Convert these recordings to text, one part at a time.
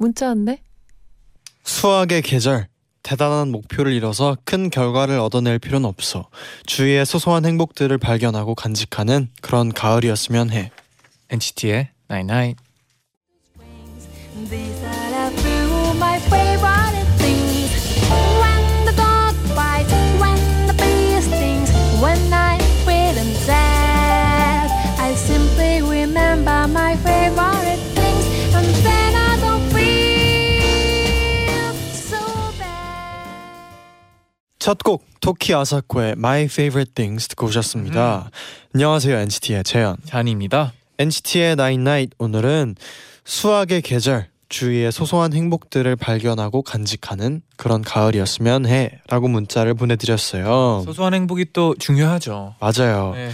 문자 왔네? 수학의 계절. 대단한 목표를 이뤄서 큰 결과를 얻어낼 필요는 없어. 주위의 소소한 행복들을 발견하고 간직하는 그런 가을이었으면 해. NCT의 Night Night. These are 첫 곡 토키 아사코의 My Favorite Things 듣고 오셨습니다. 안녕하세요 NCT의 재현. 잔입니다. NCT의 Night Night 오늘은 수학의 계절. 주위의 소소한 행복들을 발견하고 간직하는 그런 가을이었으면 해라고 문자를 보내드렸어요. 소소한 행복이 또 중요하죠. 맞아요. 네.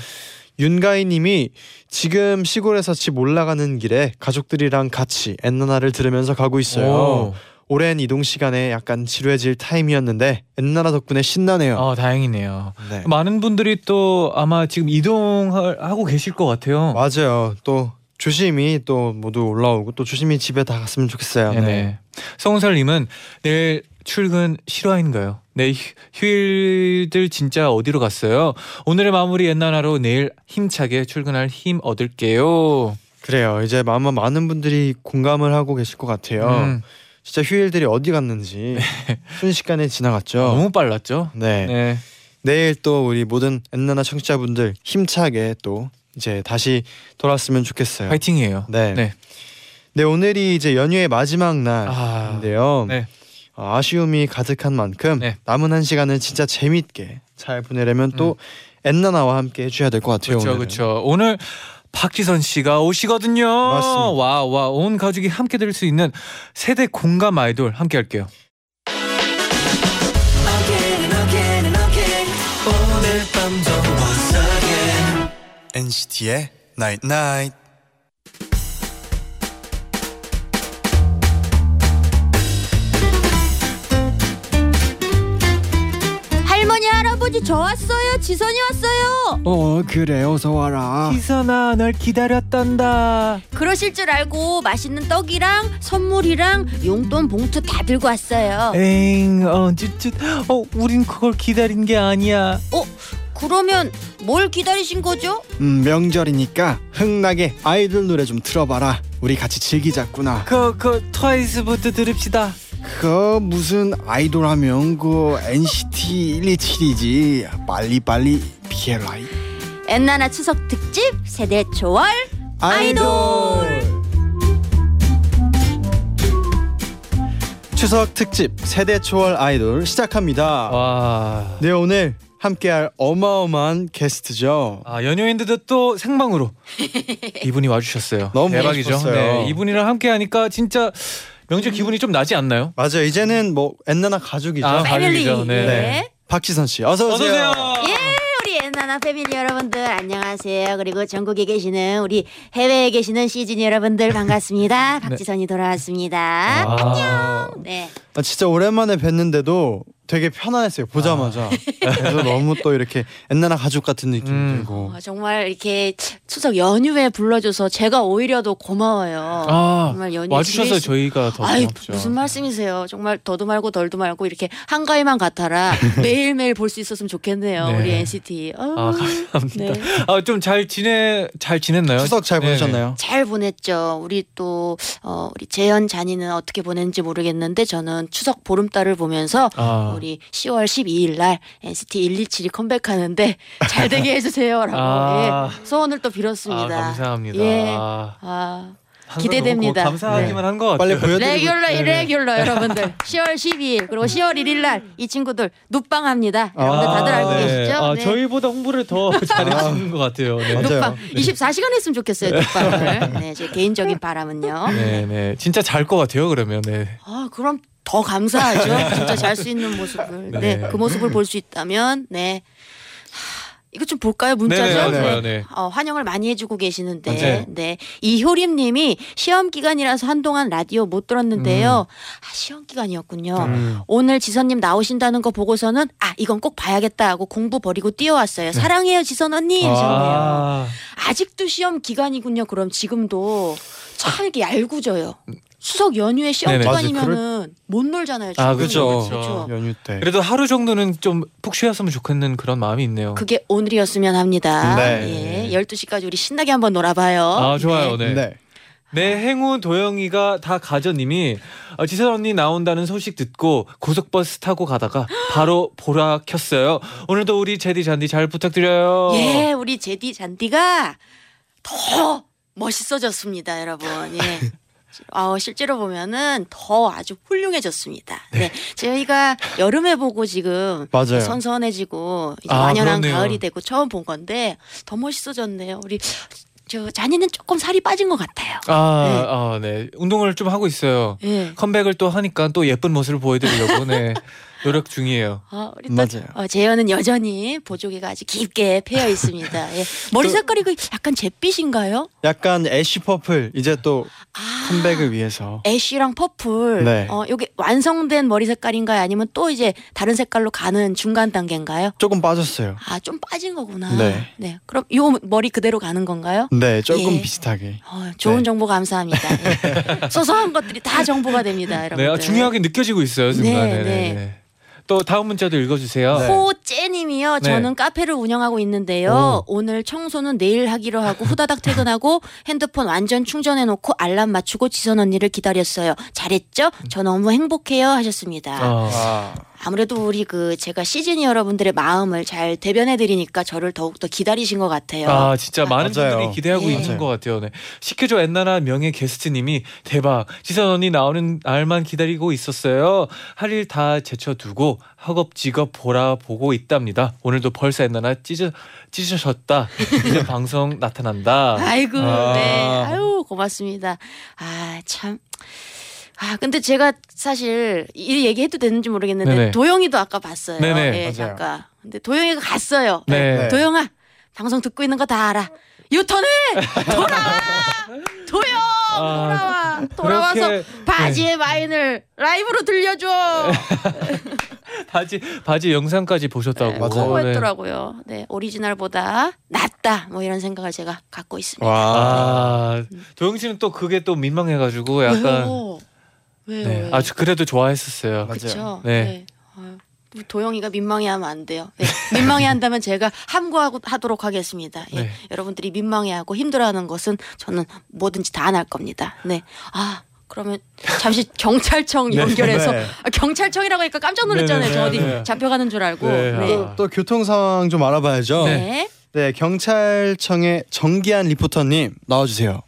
윤가희님이 지금 시골에서 집 올라가는 길에 가족들이랑 같이 엔나나를 들으면서 가고 있어요. 오. 오랜 이동 시간에 약간 지루해질 타임이었는데 엔나나 덕분에 신나네요. 어, 다행이네요. 네. 많은 분들이 또 아마 지금 이동을 하고 계실 것 같아요. 맞아요. 또 조심히 또 모두 올라오고 또 조심히 집에 다 갔으면 좋겠어요. 네네. 성설님은 내일 출근 실화인가요? 내 휴- 휴일들 진짜 어디로 갔어요? 오늘의 마무리 옛날하로 내일 힘차게 출근할 힘 얻을게요. 그래요. 이제 아마 많은 분들이 공감을 하고 계실 것 같아요. 음, 진짜 휴일들이 어디 갔는지 순식간에 지나갔죠. 너무 빨랐죠? 네. 네. 내일 또 우리 모든 엔나나 청취자분들 힘차게 또 이제 다시 돌아왔으면 좋겠어요. 파이팅이에요. 네. 네. 네. 오늘이 이제 연휴의 마지막 아, 날인데요. 네. 어, 아쉬움이 가득한 만큼 네. 남은 한 시간을 진짜 재밌게 잘 보내려면 또 엔나나와 함께 해줘야 될 것 같아요. 그렇죠. 그렇죠. 오늘 박지선 씨가 오시거든요. 맞습니다. 와, 와, 온 가족이 함께 들을 수 있는 세대 공감 아이돌 함께 할게요. NCT의 Night Night. 할머니 할아버지 저 왔어 요 지선이 왔어요 어 그래 어서 와라 지선아, 널 기다렸단다. 그러실 줄 알고 맛있는 떡이랑 선물이랑 용돈 봉투 다 들고 왔어요 엥, 어, 쭈쭈, 어, 우린 그걸 기다린 게 아니야. 그러면 뭘 기다리신 거죠? 음, 명절이니까 흥나게 아이돌 노래 좀 틀어봐라 우리 같이 즐기자꾸나 그, 그, 트와이스부터 들읍시다. 그 무슨 아이돌 하면 그 NCT 127이지 빨리빨리 BLI 엔나나 추석 특집 세대 초월 아이돌. 추석 특집 세대 초월 아이돌 시작합니다. 와. 네 오늘 함께할 어마어마한 게스트죠. 아, 연예인들도 또 생방으로 이분이 와주셨어요. 너무 대박이죠. 네, 이분이랑 함께 하니까 진짜 명절 기분이 좀 나지 않나요? 맞아요. 이제는 뭐 엔나나 가족이죠. 아, 패밀리 가족이죠. 네. 네. 박지선 씨 어서 어서 오세요. 오세요. 예, 우리 엔나나 패밀리 여러분들 안녕하세요. 그리고 전국에 계시는 우리 해외에 계시는 시즌 여러분들 반갑습니다. 박지선이 돌아왔습니다. 아, 네. 아, 진짜 오랜만에 뵀는데도 되게 편안했어요. 보자마자. 그래서 너무 또 이렇게 엔나나 가족 같은 느낌이 음. 들고. 어, 정말 이렇게 추석 연휴에 불러줘서 제가 오히려 더 고마워요. 아, 정말 연휴 와주셔서 수- 저희가 더 아이 고맙죠. 무슨 말씀이세요? 정말 더도 말고 덜도 말고 이렇게 한가위만 같아라 매일 매일 볼 수 있었으면 좋겠네요. 네. 우리 NCT. 어, 아, 감사합니다. 네. 아, 좀 잘 지내 잘 지냈나요? 추석 잘 네네. 보내셨나요? 잘 보냈죠. 우리 또 어, 우리 재현 잔이는 어떻게 보냈는지 모르겠는데 저는 추석 보름달을 보면서 아. 우리 10월 12일 날 NCT 127이 컴백하는데 잘 되게 해주세요라고 아. 예, 소원을 또 빌었습니다. 아, 감사합니다. 예. 아, 아 기대됩니다. 너무 감사하기만 한것 같아요. 빨리 보여드리고 레귤러 네. 이레귤러 여러분들 10월 12일 그리고 10월 1일 날 이 친구들 눕방합니다. 여러분들 다들 알고 네. 계시죠? 아, 네. 저희보다 홍보를 더 잘해주는 것 같아요. 네. 눕방 24시간 했으면 좋겠어요. 눕방을. 네, 제 개인적인 바람은요. 네, 네, 진짜 잘 것 같아요. 그러면 네. 아, 그럼 더 감사하죠. 진짜 잘 수 있는 모습을. 네, 네. 그 모습을 볼 수 있다면, 네. 하, 이거 좀 볼까요? 문자죠? 네, 네, 맞아요. 네. 어, 환영을 많이 해주고 계시는데, 맞아요. 네. 이효림님이 시험 기간이라서 한동안 라디오 못 들었는데요. 아, 시험 기간이었군요. 음. 오늘 지선님 나오신다는 거 보고서는 아 이건 꼭 봐야겠다 하고 공부 버리고 뛰어왔어요. 사랑해요 지선 언니. 네. 아, 아직도 시험 기간이군요. 그럼 지금도 참 이렇게 얄궂어요. 수석 연휴에 시험 네네. 기간이면은 못 놀잖아요. 아, 충분히. 그쵸. 연휴 때. 그래도 하루 정도는 좀 푹 쉬었으면 좋겠는 그런 마음이 있네요. 그게 오늘이었으면 합니다. 네. 예. 12시까지 우리 신나게 한번 놀아봐요. 아 좋아요. 네. 네. 네, 행운 도영이가 다 가져님이 어, 지선 언니 나온다는 소식 듣고 고속버스 타고 가다가 바로 보라 켰어요. 오늘도 우리 제디 잔디 잘 부탁드려요. 예, 우리 제디 잔디가 더 멋있어졌습니다, 여러분. 예. 어, 실제로 보면은 더 아주 훌륭해졌습니다. 네. 저희가 여름에 보고 지금 맞아요. 선선해지고 이제 아, 완연한 그렇네요. 가을이 되고 처음 본 건데 더 멋있어졌네요. 우리 저 잔이는 조금 살이 빠진 것 같아요. 아, 네. 아, 네. 운동을 좀 하고 있어요. 예. 컴백을 또 하니까 또 예쁜 모습을 보여드리려고 네 노력 중이에요. 아, 우리 또 맞아요. 어, 재현은 여전히 보조개가 아주 깊게 패여 있습니다. 예. 머리 색깔이 그 약간 잿빛인가요? 약간 ash purple 이제 또 아. 컴백을 위해서. ash랑 purple. 네. 어, 요게 완성된 머리 색깔인가요? 아니면 또 이제 다른 색깔로 가는 중간 단계인가요? 조금 빠졌어요. 아, 좀 빠진 거구나. 네. 그럼 요 머리 그대로 가는 건가요? 네, 조금 예. 비슷하게. 어, 좋은 네. 정보 감사합니다. 예. 소소한 것들이 다 정보가 됩니다, 여러분. 네, 아, 중요하게 느껴지고 있어요 순간에. 네, 네, 네. 네. 또 다음 문자도 읽어주세요. 네. 호째님이요. 네. 저는 카페를 운영하고 있는데요. 오. 오늘 청소는 내일 하기로 하고 후다닥 퇴근하고 핸드폰 완전 충전해놓고 알람 맞추고 지선 언니를 기다렸어요. 잘했죠? 저 너무 행복해요 하셨습니다. 아, 아, 아무래도 우리 그 제가 시즈니 여러분들의 마음을 잘 대변해 드리니까 저를 더욱 더 기다리신 것 같아요. 아 진짜 많은 맞아요. 분들이 기대하고 네. 있는. 것 같아요. 네. 시켜줘 엔나나 명예 게스트님이 대박 지선 언니 나오는 날만 기다리고 있었어요. 할 일 다 제쳐두고 허겁지겁 보라 보고 있답니다. 오늘도 벌써 엔나나 찢어 찢으셨다. 이제 방송 나타난다. 아이고, 아. 네. 아유, 고맙습니다. 아, 참. 아, 근데 제가 사실 이 얘기해도 되는지 모르겠는데 네네. 도영이도 아까 봤어요. 네네. 예, 맞아요. 잠깐. 근데 도영이가 갔어요. 네. 네. 도영아, 방송 듣고 있는 거 다 알아. 유턴해! 돌아와! 도영! 아, 돌아와! 돌아와서 그렇게- 바지의 마인을 라이브로 들려줘! 바지 바지 영상까지 보셨다고. 네, 맞아요. 고 네. 했더라고요. 네, 오리지널보다 낫다. 뭐 이런 생각을 제가 갖고 있습니다. 와. 아 도영 씨는 또 그게 또 민망해가지고 약간 왜요? 왜요? 네. 왜요? 아주 그래도 좋아했었어요. 맞아요. 그렇죠. 네. 아유, 우리 도영이가 민망해하면 안 돼요. 네. 민망해한다면 제가 함구하고 하도록 하겠습니다. 예. 네. 여러분들이 민망해하고 힘들어하는 것은 저는 뭐든지 다 안 할 겁니다. 네. 아 그러면 잠시 경찰청 네, 연결해서 네. 아, 경찰청이라고 하니까 깜짝 놀랐잖아요. 네, 네, 저 어디 네. 잡혀가는 줄 알고. 네, 네. 아. 또 교통 상황 좀 알아봐야죠. 네. 네. 네. 경찰청의 정기한 리포터님 나와주세요.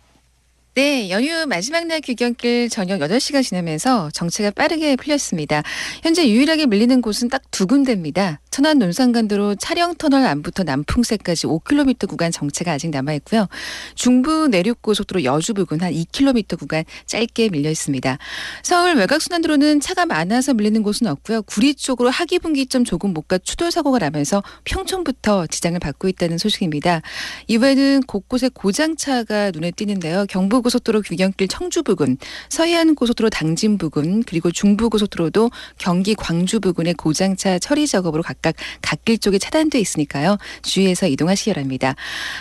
네, 연휴 마지막 날 귀경길 저녁 8시가 지나면서 정체가 빠르게 풀렸습니다. 현재 유일하게 밀리는 곳은 딱 두 군데입니다. 천안 논산간도로 차량터널 안부터 남풍새까지 5km 구간 정체가 아직 남아있고요. 중부 내륙고속도로 여주 부근 한 2km 구간 짧게 밀려 있습니다. 서울 외곽순환도로는 차가 많아서 밀리는 곳은 없고요. 구리 쪽으로 하기분기점 조금 못가 추돌 사고가 나면서 평촌부터 지장을 받고 있다는 소식입니다. 이외에는 곳곳에 고장차가 눈에 띄는데요. 경 부고속도로 귀경길 청주 부근, 서해안 고속도로 당진 부근, 그리고 중부고속도로도 경기 광주 부근의 고장차 처리 작업으로 각각 갓길 쪽에 차단돼 있으니까요. 주의해서 이동하시기 바랍니다.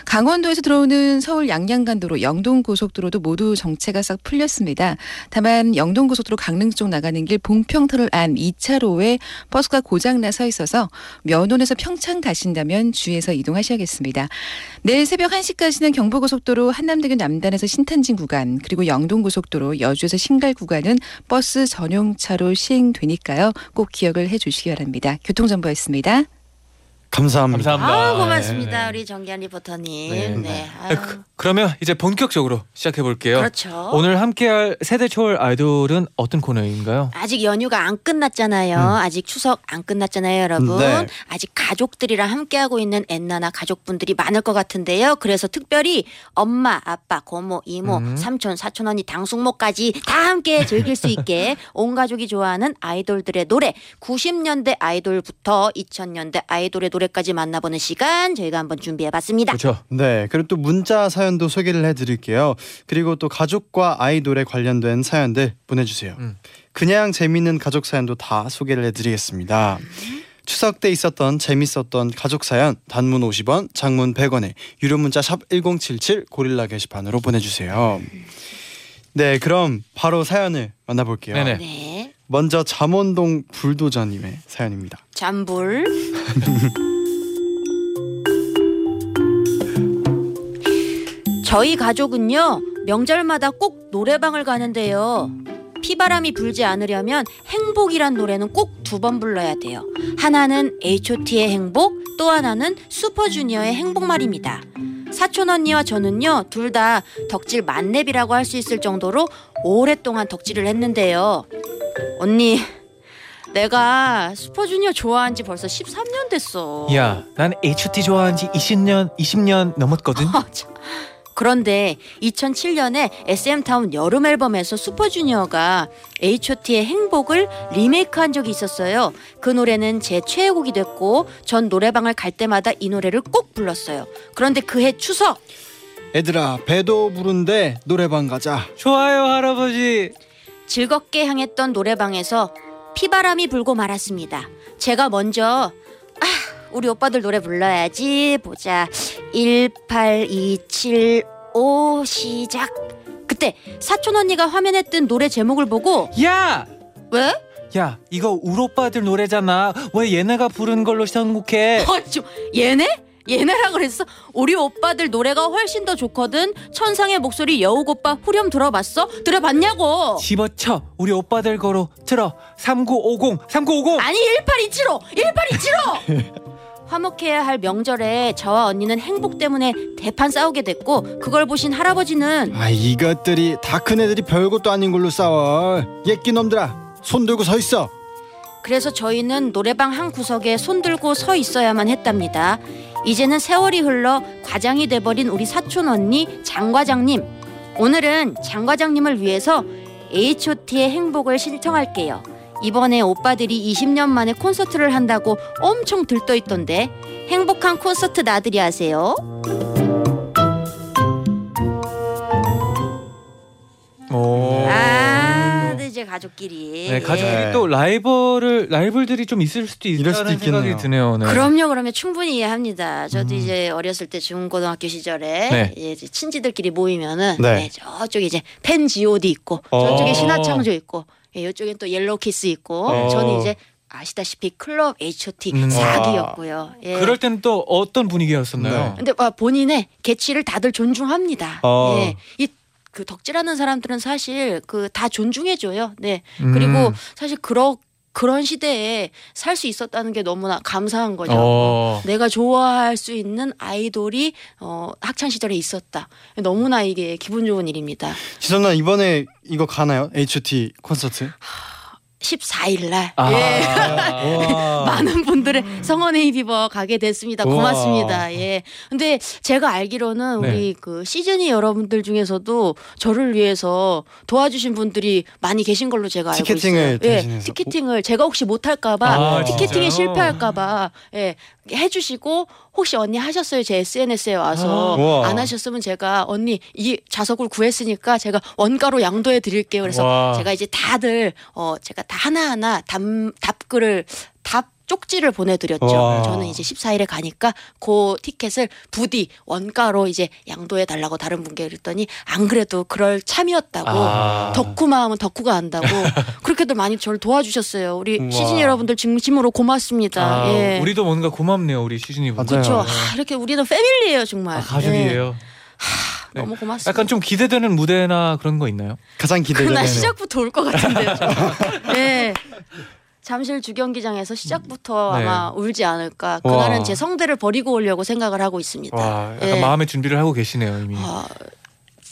강원도에서 들어오는 서울 양양간도로 영동고속도로도 모두 정체가 싹 풀렸습니다. 다만 영동고속도로 강릉 쪽 나가는 길 봉평터널 안 2차로에 버스가 고장나 서 있어서 면원에서 평창 가신다면 주의해서 이동하셔야겠습니다. 내일 새벽 1시까지는 경부고속도로 한남대교 남단에서 신탄 진 구간 그리고 영동 고속도로 여주에서 신갈 구간은 버스 전용차로 시행되니까요. 꼭 기억을 해 주시기 바랍니다. 교통정보였습니다. 감사합니다. 감사합니다. 아 고맙습니다 네. 우리 정기한 리포터님. 네. 네. 네, 아유, 그, 그러면 이제 본격적으로 시작해 볼게요. 그렇죠. 오늘 함께할 세대 초월 아이돌은 어떤 코너인가요? 아직 연휴가 안 끝났잖아요. 아직 추석 안 끝났잖아요, 여러분. 음, 네. 아직 가족들이랑 함께하고 있는 엔나나 가족분들이 많을 것 같은데요. 그래서 특별히 엄마, 아빠, 고모, 이모, 음. 삼촌, 사촌 언니, 당숙모까지 다 함께 즐길 수 있게 온 가족이 좋아하는 아이돌들의 노래, 90년대 아이돌부터 2000년대 아이돌의 노래까지 만나보는 시간 저희가 한번 준비해봤습니다. 그렇죠. 네, 그리고 또 문자 사연도 소개를 해드릴게요. 그리고 또 가족과 아이돌에 관련된 사연들 보내주세요. 음. 그냥 재밌는 가족 사연도 다 소개를 해드리겠습니다. 추석 때 있었던 재밌었던 가족 사연 단문 50원, 장문 100원에 유료 문자 샵 #1077 고릴라 게시판으로 보내주세요. 네, 그럼 바로 사연을 만나볼게요. 네네. 네. 먼저 잠원동 불도저님의 사연입니다. 잠불. 저희 가족은요 명절마다 꼭 노래방을 가는데요. 피바람이 불지 않으려면 행복이란 노래는 꼭 두 번 불러야 돼요. 하나는 H.O.T의 행복, 또 하나는 슈퍼주니어의 행복 말입니다. 사촌 언니와 저는요 둘 다 덕질 만렙이라고 할 수 있을 정도로 오랫동안 덕질을 했는데요. 언니, 내가 슈퍼주니어 좋아한 지 벌써 13년 됐어. 야, 난 H.O.T 좋아한 지 20년 20년 넘었거든. 그런데 2007년에 SM타운 여름 앨범에서 슈퍼주니어가 H.O.T의 행복을 리메이크한 적이 있었어요. 그 노래는 제 최애곡이 됐고 전 노래방을 갈 때마다 이 노래를 꼭 불렀어요. 그런데 그해 추석 얘들아 배도 부른데 노래방 가자. 좋아요, 할아버지. 즐겁게 향했던 노래방에서 피바람이 불고 말았습니다. 제가 먼저 아 우리 오빠들 노래 불러야지 보자 18275 시작 그때 사촌 언니가 화면에 뜬 노래 제목을 보고 야, 왜? 야, 이거 울 오빠들 노래잖아. 왜 얘네가 부른 걸로 선곡해? 어쭈 얘네? 얘네라 그랬어? 우리 오빠들 노래가 훨씬 더 좋거든 천상의 목소리 여우 오빠 후렴 들어봤어? 들어봤냐고 집어쳐. 우리 오빠들 거로 틀어. 3950, 3950. 아니 18275 18275 화목해야 할 명절에 저와 언니는 행복 때문에 대판 싸우게 됐고 그걸 보신 할아버지는 아 이것들이 다 큰 애들이 별것도 아닌 걸로 싸워. 예끼 놈들아 손 들고 서 있어. 그래서 저희는 노래방 한 구석에 손 들고 서 있어야만 했답니다. 이제는 세월이 흘러 과장이 돼버린 우리 사촌 언니 장 과장님. 오늘은 장 과장님을 위해서 H.O.T의 행복을 신청할게요. 이번에 오빠들이 20년 만에 콘서트를 한다고 엄청 들떠있던데 행복한 콘서트 나들이 하세요. 오. 아, 네, 이제 가족끼리. 네, 가족들이 네. 또 라이벌을 라이벌들이 좀 있을 수도 이럴 수도 있다는 생각이 있겠네요. 드네요. 네. 그럼요, 그럼요. 충분히 이해합니다. 저도 음. 이제 어렸을 때 중고등학교 시절에 네. 이제 친지들끼리 모이면은 네. 네, 저쪽에 이제 팬 G.O.D 있고 어. 저쪽에 신화창조 있고 예, 이쪽엔 또 옐로우 키즈 있고 어. 저는 이제 아시다시피 클럽 H.O.T 음. 4기였고요. 예. 그럴 때는 또 어떤 분위기였었나요? 근데 아, 본인의 개취를 다들 존중합니다. 어. 예. 이 그 덕질하는 사람들은 사실 그 다 존중해줘요. 네. 음. 그리고 사실 그러 그런 시대에 살 수 있었다는 게 너무나 감사한 거죠. 어. 내가 좋아할 수 있는 아이돌이 어, 학창 시절에 있었다. 너무나 이게 기분 좋은 일입니다. 지선아 이번에 이거 가나요? H.O.T 콘서트? 14일 날 아. 예. 와. 많은 분들의 성원의 비버 가게 됐습니다. 우와. 고맙습니다. 예. 근데 제가 알기로는 네. 우리 그 시즈니 여러분들 중에서도 저를 위해서 도와주신 분들이 많이 계신 걸로 제가 알고 있어요. 예. 대신해서. 티켓팅을 제가 혹시 못 할까 봐 아, 티켓팅에 진짜요? 실패할까 봐 예. 해주시고 혹시 언니 하셨어요 제 SNS에 와서 아. 안 하셨으면 제가 언니 이 좌석을 구했으니까 제가 원가로 양도해 드릴게요. 그래서 와. 제가 이제 다들 어 제가 다 하나 하나 답 답글을 답 쪽지를 보내드렸죠. 와. 저는 이제 14일에 가니까 그 티켓을 부디 원가로 이제 양도해 달라고 다른 분께 그랬더니 안 그래도 그럴 참이었다고 아. 덕후 마음은 덕후가 안다고 그렇게들 많이 저를 도와주셨어요. 우리 우와. 시즌 여러분들 진심으로 고맙습니다. 아, 예. 우리도 뭔가 고맙네요, 우리 시즌이 분. 그렇죠. 아, 이렇게 우리는 패밀리예요 정말. 아, 가족이에요. 예. 네. 너무 고맙습니다. 약간 좀 기대되는 무대나 그런 거 있나요? 가장 기대되는 그날 시작부터 올 것 같은데요. 저. 네. 잠실 주경기장에서 시작부터 네. 아마 울지 않을까. 그날은 와. 제 성대를 버리고 오려고 생각을 하고 있습니다. 와, 약간 예. 마음의 준비를 하고 계시네요 이미. 어,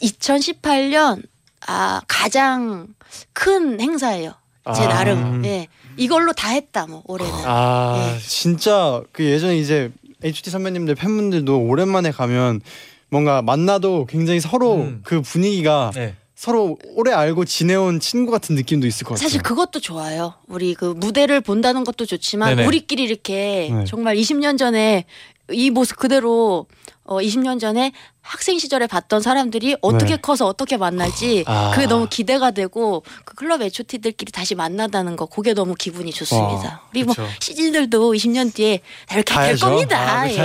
2018년 아 가장 큰 행사예요. 제 아. 나름. 예. 이걸로 다 했다 뭐 올해는. 아, 예. 진짜 그 예전에 이제 HT 선배님들 팬분들도 오랜만에 가면 뭔가 만나도 굉장히 서로 음. 그 분위기가 네. 서로 오래 알고 지내온 친구 같은 느낌도 있을 것 같아요. 사실 그것도 좋아요. 우리 그 무대를 본다는 것도 좋지만 네네. 우리끼리 이렇게 네. 정말 20년 전에 이 모습 그대로 어 20년 전에 학생 시절에 봤던 사람들이 어떻게 네. 커서 어떻게 만날지 아. 그게 너무 기대가 되고 그 클럽 HOT들끼리 다시 만나다는 거 그게 너무 기분이 좋습니다. 와, 우리 뭐 그쵸. 시즌들도 20년 뒤에 다 이렇게 될 가야죠. 겁니다. 아, 예.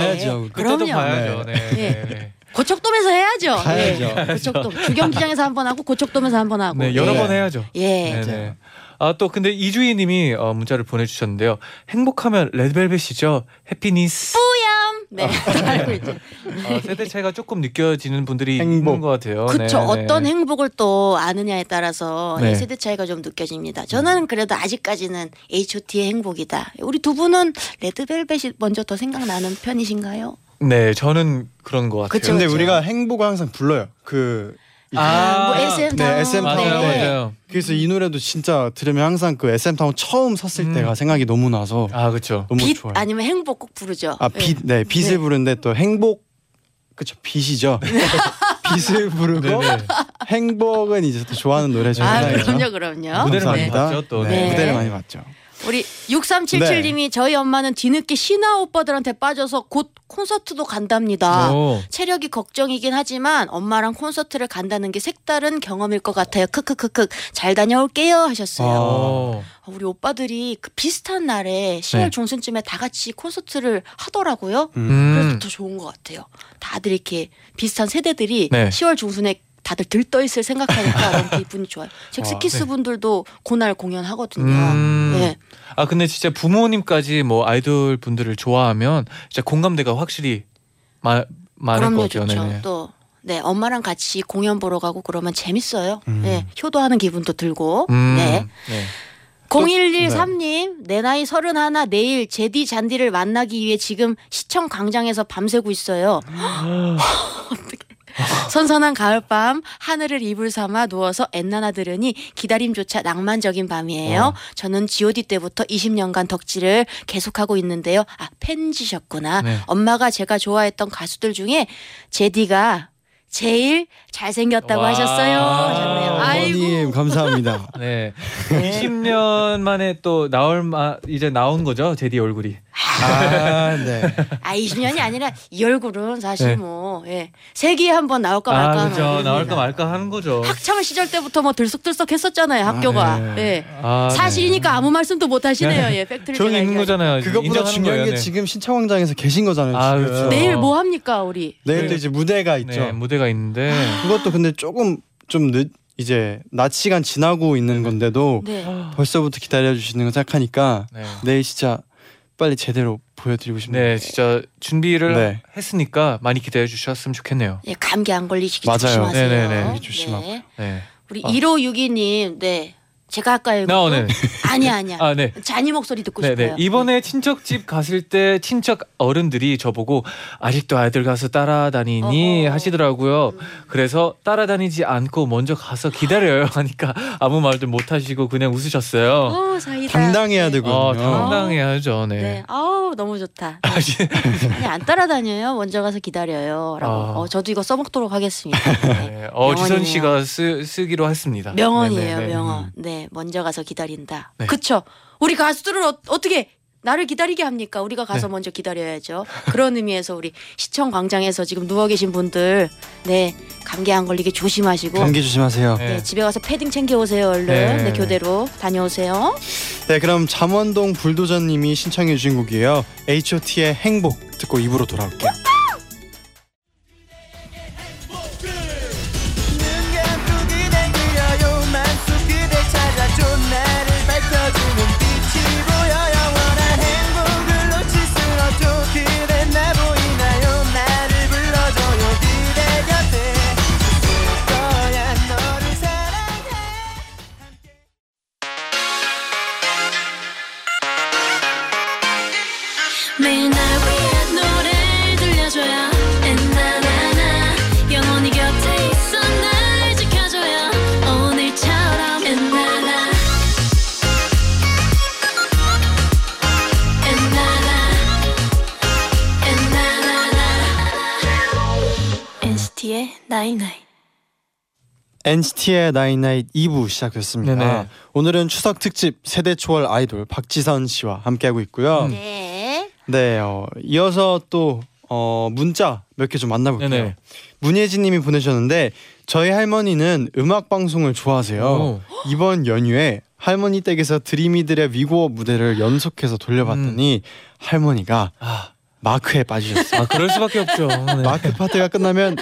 그럼요. 봐야죠. 네. 예. 네. 네. 고척돔에서 해야죠. 가야죠. 예. 고척돔 주경기장에서 한 번 하고 고척돔에서 한 번 하고. 네, 여러 예. 번 해야죠. 예. 네, 네. 아, 또 근데 이주희님이 어, 문자를 보내주셨는데요. 행복하면 레드벨벳이죠. 해피니스. 뿌염. 네. 다 알고 있죠. 어, 세대 차이가 조금 느껴지는 분들이 행복. 있는 것 같아요. 그쵸. 네, 네. 어떤 행복을 또 아느냐에 따라서 네. 세대 차이가 좀 느껴집니다. 저는 그래도 아직까지는 H.O.T의 행복이다. 우리 두 분은 레드벨벳이 먼저 더 생각나는 편이신가요? 네, 저는 그런 것 같아요. 그쵸. 근데. 우리가 행복을 항상 불러요. 그 이제 아, 뭐 SM 네, 타운. SM 타운. 맞아요, 네. 맞아요. 그래서 이 노래도 진짜 들으면 항상 그 SM 타운 처음 섰을 음. 때가 생각이 너무 나서 아, 그렇죠. 너무 빛 좋아요. 아니면 행복 꼭 부르죠. 아, 빛, 네, 빛을 네. 부르는데 또 행복, 그쵸, 빛이죠. 빛을 부르고 네, 네. 행복은 이제 또 좋아하는 노래 중에 아, 하나죠. 그럼요, 그럼요. 무대를 많이 네. 봤죠, 또. 네, 네. 무대를 많이 봤죠. 우리 6377님이 저희 엄마는 뒤늦게 신화 오빠들한테 빠져서 곧 콘서트도 간답니다. 오. 체력이 걱정이긴 하지만 엄마랑 콘서트를 간다는 게 색다른 경험일 것 같아요. 크크크크 잘 다녀올게요 하셨어요. 어. 아, 우리 오빠들이 그 비슷한 날에 10월 네. 중순쯤에 다 같이 콘서트를 하더라고요. 음. 그래서 음. 더 좋은 것 같아요. 다들 이렇게 비슷한 세대들이 네. 10월 중순에 다들 들떠 있을 생각하니까 너무 기분이 좋아요. 잭스키스 네. 분들도 그날 공연하거든요. 음. 네. 아 근데 진짜 부모님까지 뭐 아이돌 분들을 좋아하면 진짜 공감대가 확실히 마, 많을 것 같아요. 좋죠. 네네. 또 네, 엄마랑 같이 공연 보러 가고 그러면 재밌어요. 음. 네, 효도하는 기분도 들고. 음, 네. 네. 0113님, 내 나이 31 내일 제디 잔디를 만나기 위해 지금 시청 광장에서 밤새고 있어요. 어떡해. 선선한 가을밤 하늘을 이불 삼아 누워서 엔나나 들으니 기다림조차 낭만적인 밤이에요. 어. 저는 G.O.D 때부터 20년간 덕질을 계속하고 있는데요. 아 팬지셨구나. 네. 엄마가 제가 좋아했던 가수들 중에 제디가 제일 잘생겼다고 와. 하셨어요. 하셨네요. 아이고. 어머님 감사합니다. 네. 20년 만에 또 나올 마 이제 나온 거죠 제디 얼굴이. 아, 네. 아 20년이 아니라 이 얼굴은 사실 네. 뭐 예. 세기에 한 번 나올까 말까 아 그렇죠. 나올까 말까 하는 거죠. 학창 시절 때부터 뭐 들썩들썩 했었잖아요 학교가 네. 예. 아, 네. 사실이니까 아무 말씀도 못 하시네요 예 팩트를 있는 얘기하니까. 거잖아요. 그것보다 중요한 거예요, 게 네. 지금 신청광장에서 계신 거잖아요. 아. 그렇죠. 내일 뭐 합니까 우리 내일도 이제 무대가 있죠. 네, 무대가 있는데 그것도 근데 조금 좀 늦, 이제 낮 시간 지나고 있는 건데도 네. 벌써부터 기다려 주시는 거 생각하니까 네. 내일 진짜 빨리 제대로 보여드리고 싶네요. 네, 진짜 준비를 네. 했으니까 많이 기대해 주셨으면 좋겠네요. 예, 감기 안 걸리시기 맞아요. 조심하세요. 네네네. 조심하고. 네. 네. 우리 아. 1562님 네 제가 아까 읽은 나 오늘 아니야 아니야 아 네. 잔이 목소리 듣고 네, 싶어요. 네. 이번에 친척 집 갔을 때 친척 어른들이 저보고 아직도 아이들 가서 따라다니니 어허. 하시더라고요. 그래서 따라다니지 않고 먼저 가서 기다려요 하니까 아무 말도 못 하시고 그냥 웃으셨어요. 어, 사이다. 당당해야 네. 되거든요. 어, 당당해야죠. 네. 네. 아우 너무 좋다. 아니 안 따라다녀요. 먼저 가서 기다려요.라고. 아. 어, 저도 이거 써먹도록 하겠습니다. 네. 네. 어, 지선 명언이네요. 씨가 쓰, 쓰기로 했습니다. 명언이에요, 네, 네, 네. 명언. 네, 먼저 가서 기다린다. 네. 그쵸? 우리 가수들은 어, 어떻게 나를 기다리게 합니까? 우리가 가서 네. 먼저 기다려야죠. 그런 의미에서 우리 시청 광장에서 지금 누워 계신 분들, 네 감기 안 걸리게 조심하시고. 감기 조심하세요. 네. 네, 집에 가서 패딩 챙겨 오세요, 얼른. 네. 네, 교대로 다녀오세요. 네, 그럼 잠원동 불도저님이 신청해 주신 곡이에요. H.O.T의 행복 듣고 입으로 돌아올게요. NCT의 나인나잇 2부 시작됐습니다. 네네. 오늘은 추석 특집 세대 초월 아이돌 박지선 씨와 함께하고 있고요. 네. 네, 어, 이어서 또 어, 문자 몇 개 좀 만나볼게요. 네네. 문예진님이 보내셨는데 저희 할머니는 음악 방송을 좋아하세요. 오. 이번 연휴에 할머니 댁에서 드림이들의 We Go Up 무대를 연속해서 돌려봤더니 할머니가 아, 마크에 빠지셨어요. 아 그럴 수밖에 없죠. 네. 마크 파트가 끝나면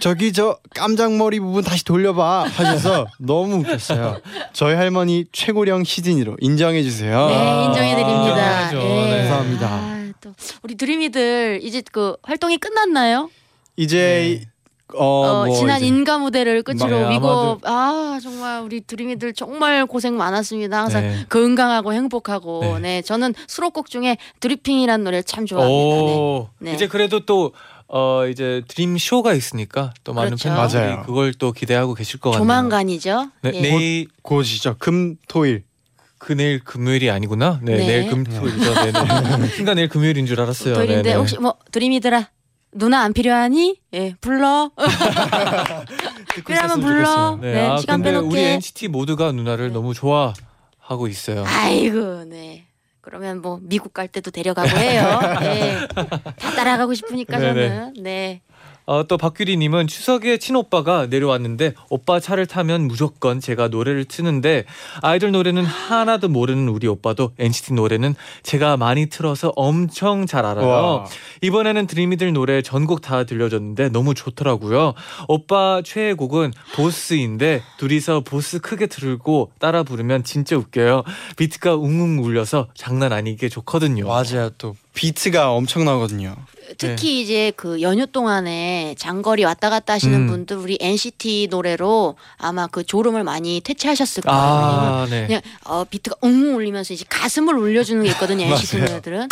저기 저 깜장머리 부분 다시 돌려봐 하셔서 너무 웃겼어요. 저희 할머니 최고령 시즌이로 인정해 주세요. 네, 인정해 드립니다. 인정해야죠. 예. 네. 감사합니다. 아, 또 우리 드림이들 이제 그 활동이 끝났나요? 이제 어, 어, 뭐 지난 이제 인가 무대를 끝으로 네, 위고 아 정말 우리 드림이들 정말 고생 많았습니다. 항상 네. 건강하고 행복하고 네. 네, 저는 수록곡 중에 드리핑이라는 노래를 참 좋아합니다. 네. 오, 네. 이제 그래도 또 어, 이제 드림 쇼가 있으니까 또 많은 그렇죠. 팬분들이 맞아요. 그걸 또 기대하고 계실 것 같네요. 조만간이죠. 네, 예. 내일 곧이죠. 금, 토일. 그 내일 금요일이 아니구나. 네, 네. 내일 금토일이죠. 네, 네. 순간 내일 금요일인 줄 알았어요. 토요일인데 네, 네. 혹시 뭐 드림이들아 누나 안 필요하니? 예 불러. 필요하면 불러. 네, 네, 아, 시간 근데 우리 빼놓게. NCT 모두가 누나를 네. 너무 좋아하고 있어요. 아이고, 네. 그러면 뭐 미국 갈 때도 데려가고 해요. 네. 다 따라가고 싶으니까 네네. 저는. 네. 어, 또 박규리님은 추석에 친오빠가 내려왔는데 오빠 차를 타면 무조건 제가 노래를 트는데 아이돌 노래는 하나도 모르는 우리 오빠도 NCT 노래는 제가 많이 틀어서 엄청 잘 알아요. 와. 이번에는 드림이들 노래 전곡 다 들려줬는데 너무 좋더라고요. 오빠 최애 곡은 보스인데 둘이서 보스 크게 들고 따라 부르면 진짜 웃겨요. 비트가 웅웅 울려서 장난 아니게 좋거든요. 맞아요. 또 비트가 엄청나거든요. 특히 이제 그 연휴 동안에 장거리 왔다 갔다 하시는 음. 분들 우리 NCT 노래로 아마 그 졸음을 많이 퇴치하셨을 거예요. 왜냐면 아, 네. 그냥 어 비트가 웅웅 울리면서 이제 가슴을 울려주는 게 있거든요. NCT. 노래들은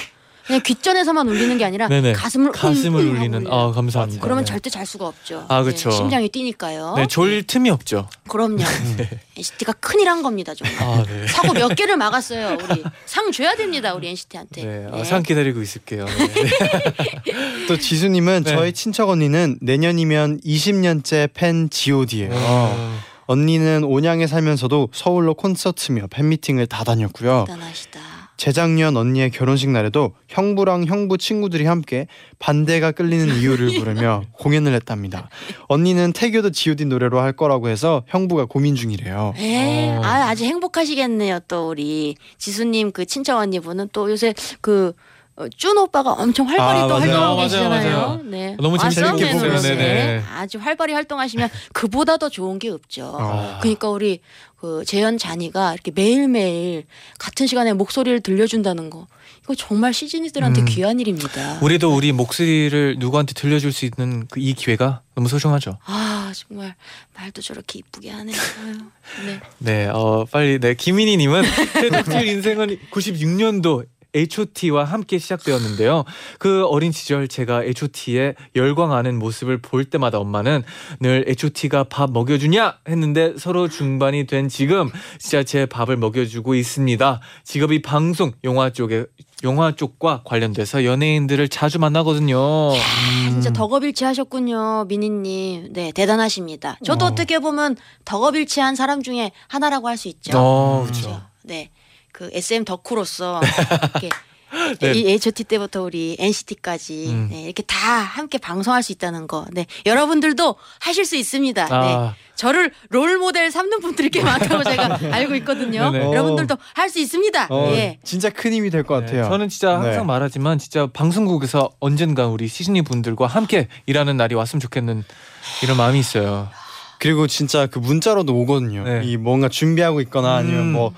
그냥 귀전에서만 울리는 게 아니라 네네. 가슴을 가슴을 웅웅 하고 울리는. 울려요. 아, 감사합니다. 그러면 네. 절대 잘 수가 없죠. 아, 그쵸. 네, 심장이 뛰니까요. 네, 졸 틈이 없죠. 그럼요. NCT가 큰일 한 겁니다, 정말. 아, 네. 사고 몇 개를 막았어요. 우리 상 줘야 됩니다, 우리 NCT한테. 네, 어, 상 기다리고 있을게요. 네. 또 지수님은 네. 저희 친척 언니는 내년이면 20년째 팬 G.O.D예요. 어. 언니는 온양에 살면서도 서울로 콘서트며 팬미팅을 다 다녔고요. 대단하시다. 재작년 언니의 결혼식 날에도 형부랑 형부 친구들이 함께 반대가 끌리는 이유를 부르며 공연을 했답니다. 언니는 태교도 G.O.D 노래로 할 거라고 해서 형부가 고민 중이래요. 에, 어. 아, 아주 행복하시겠네요. 또 우리 지수님 그 친척 언니분은 또 요새 그 어, 준 오빠가 엄청 활발히 아, 또 맞아요. 활동하고 맞아요, 계시잖아요. 맞아요. 네. 너무 재밌게 완성맨으로 보고 있어요. 네. 네네. 아주 활발히 활동하시면 그보다 더 좋은 게 없죠. 아. 그러니까 우리 그 재현 잔이가 이렇게 매일매일 같은 시간에 목소리를 들려준다는 거 이거 정말 시즈니들한테 음. 귀한 일입니다. 우리도 우리 목소리를 누구한테 들려줄 수 있는 그 이 기회가 너무 소중하죠. 아 정말 말도 저렇게 이쁘게 하네요. 네. 네, 어, 빨리, 네, 김민희님은 제 독일 인생은 96년도 H.O.T와 함께 시작되었는데요. 그 어린 시절 제가 H.O.T의 열광하는 모습을 볼 때마다 엄마는 늘 H.O.T가 밥 먹여주냐 했는데 서로 중반이 된 지금 진짜 제 밥을 먹여주고 있습니다. 직업이 방송, 영화 쪽에 영화 쪽과 관련돼서 연예인들을 자주 만나거든요. 아, 진짜 덕업일치 하셨군요, 미니님. 네, 대단하십니다. 저도 어. 어. 떻게 보면 덕업일치한 사람 중에 하나라고 할 수 있죠. 어. 그렇죠. 네, 그 SM 덕후로서 이렇게 네. 이 H.O.T 때부터 우리 NCT까지 음. 네, 이렇게 다 함께 방송할 수 있다는 거. 네, 여러분들도 하실 수 있습니다. 네. 아, 저를 롤 모델 삼는 분들이 꽤 많다고 제가 알고 있거든요. 네네. 여러분들도 할 수 있습니다. 어, 예. 진짜 큰 힘이 될 것 같아요. 네, 저는 진짜 항상 네. 말하지만 진짜 방송국에서 언젠가 우리 시즈니 분들과 함께 일하는 날이 왔으면 좋겠는 이런 마음이 있어요. 그리고 진짜 그 문자로도 오거든요. 네. 이 뭔가 준비하고 있거나 아니면 음. 뭐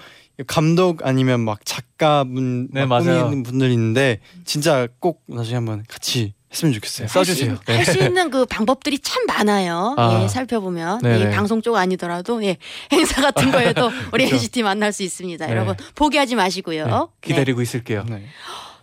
감독 아니면 막 작가분 네, 막 맞아요. 분들 있는데 진짜 꼭 나중에 한번 같이 했으면 좋겠어요. 네, 써주세요. 네. 할수 있는 그 방법들이 참 많아요. 아. 예, 살펴보면. 예, 방송 쪽 아니더라도 예, 행사 같은 거에도 우리 NCT 만날 수 있습니다. 네. 여러분 포기하지 네, 마시고요. 네. 기다리고 있을게요. 네.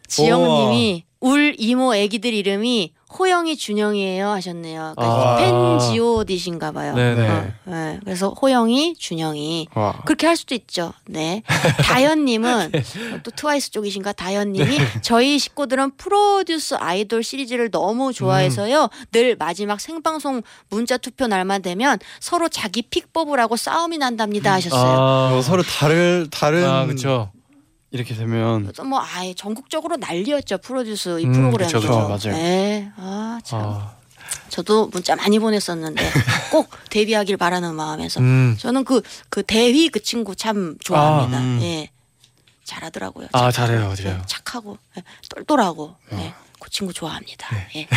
지영우님이 울 이모 애기들 이름이 호영이 준영이에요 하셨네요. 그러니까 아. 팬 지오디신가 봐요. 네네. 어, 네. 그래서 호영이 준영이 와. 그렇게 할 수도 있죠. 네. 다현님은 또 트와이스 쪽이신가? 다현님이 저희 식구들은 프로듀스 아이돌 시리즈를 너무 좋아해서요. 늘 마지막 생방송 문자 투표 날만 되면 서로 자기 pick 뽑으라고 싸움이 난답니다 하셨어요. 어, 서로 다른 다른 아, 그렇죠. 이렇게 되면 그래서 뭐 아예 전국적으로 난리였죠 프로듀스 이 음, 프로그램이. 그쵸, 그쵸, 맞아요. 네. 아 참. 아, 저도 문자 많이 보냈었는데 꼭 데뷔하길 바라는 마음에서 음. 저는 그 그 대휘 그 친구 참 좋아합니다. 아, 음. 예. 잘하더라고요. 아, 착하고, 잘해요, 예, 잘해요. 착하고 예, 똘똘하고 예, 그 친구 좋아합니다. 예.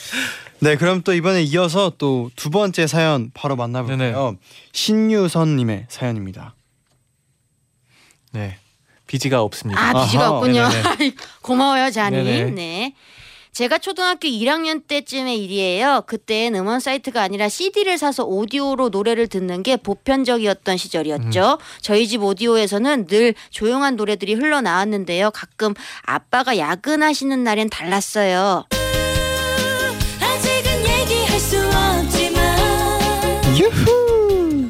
네 그럼 또 이번에 이어서 또 두 번째 사연 바로 만나볼게요. 신유선님의 사연입니다. 네. 비지가 없습니다. 아 비지가 아하, 없군요. 고마워요 자니. 네네. 네. 제가 초등학교 1학년 때쯤의 일이에요. 그땐 음원 사이트가 아니라 CD를 사서 오디오로 노래를 듣는 게 보편적이었던 시절이었죠. 저희 집 오디오에서는 늘 조용한 노래들이 흘러나왔는데요. 가끔 아빠가 야근하시는 날엔 달랐어요. 아직은 얘기할 수 없지만 유후.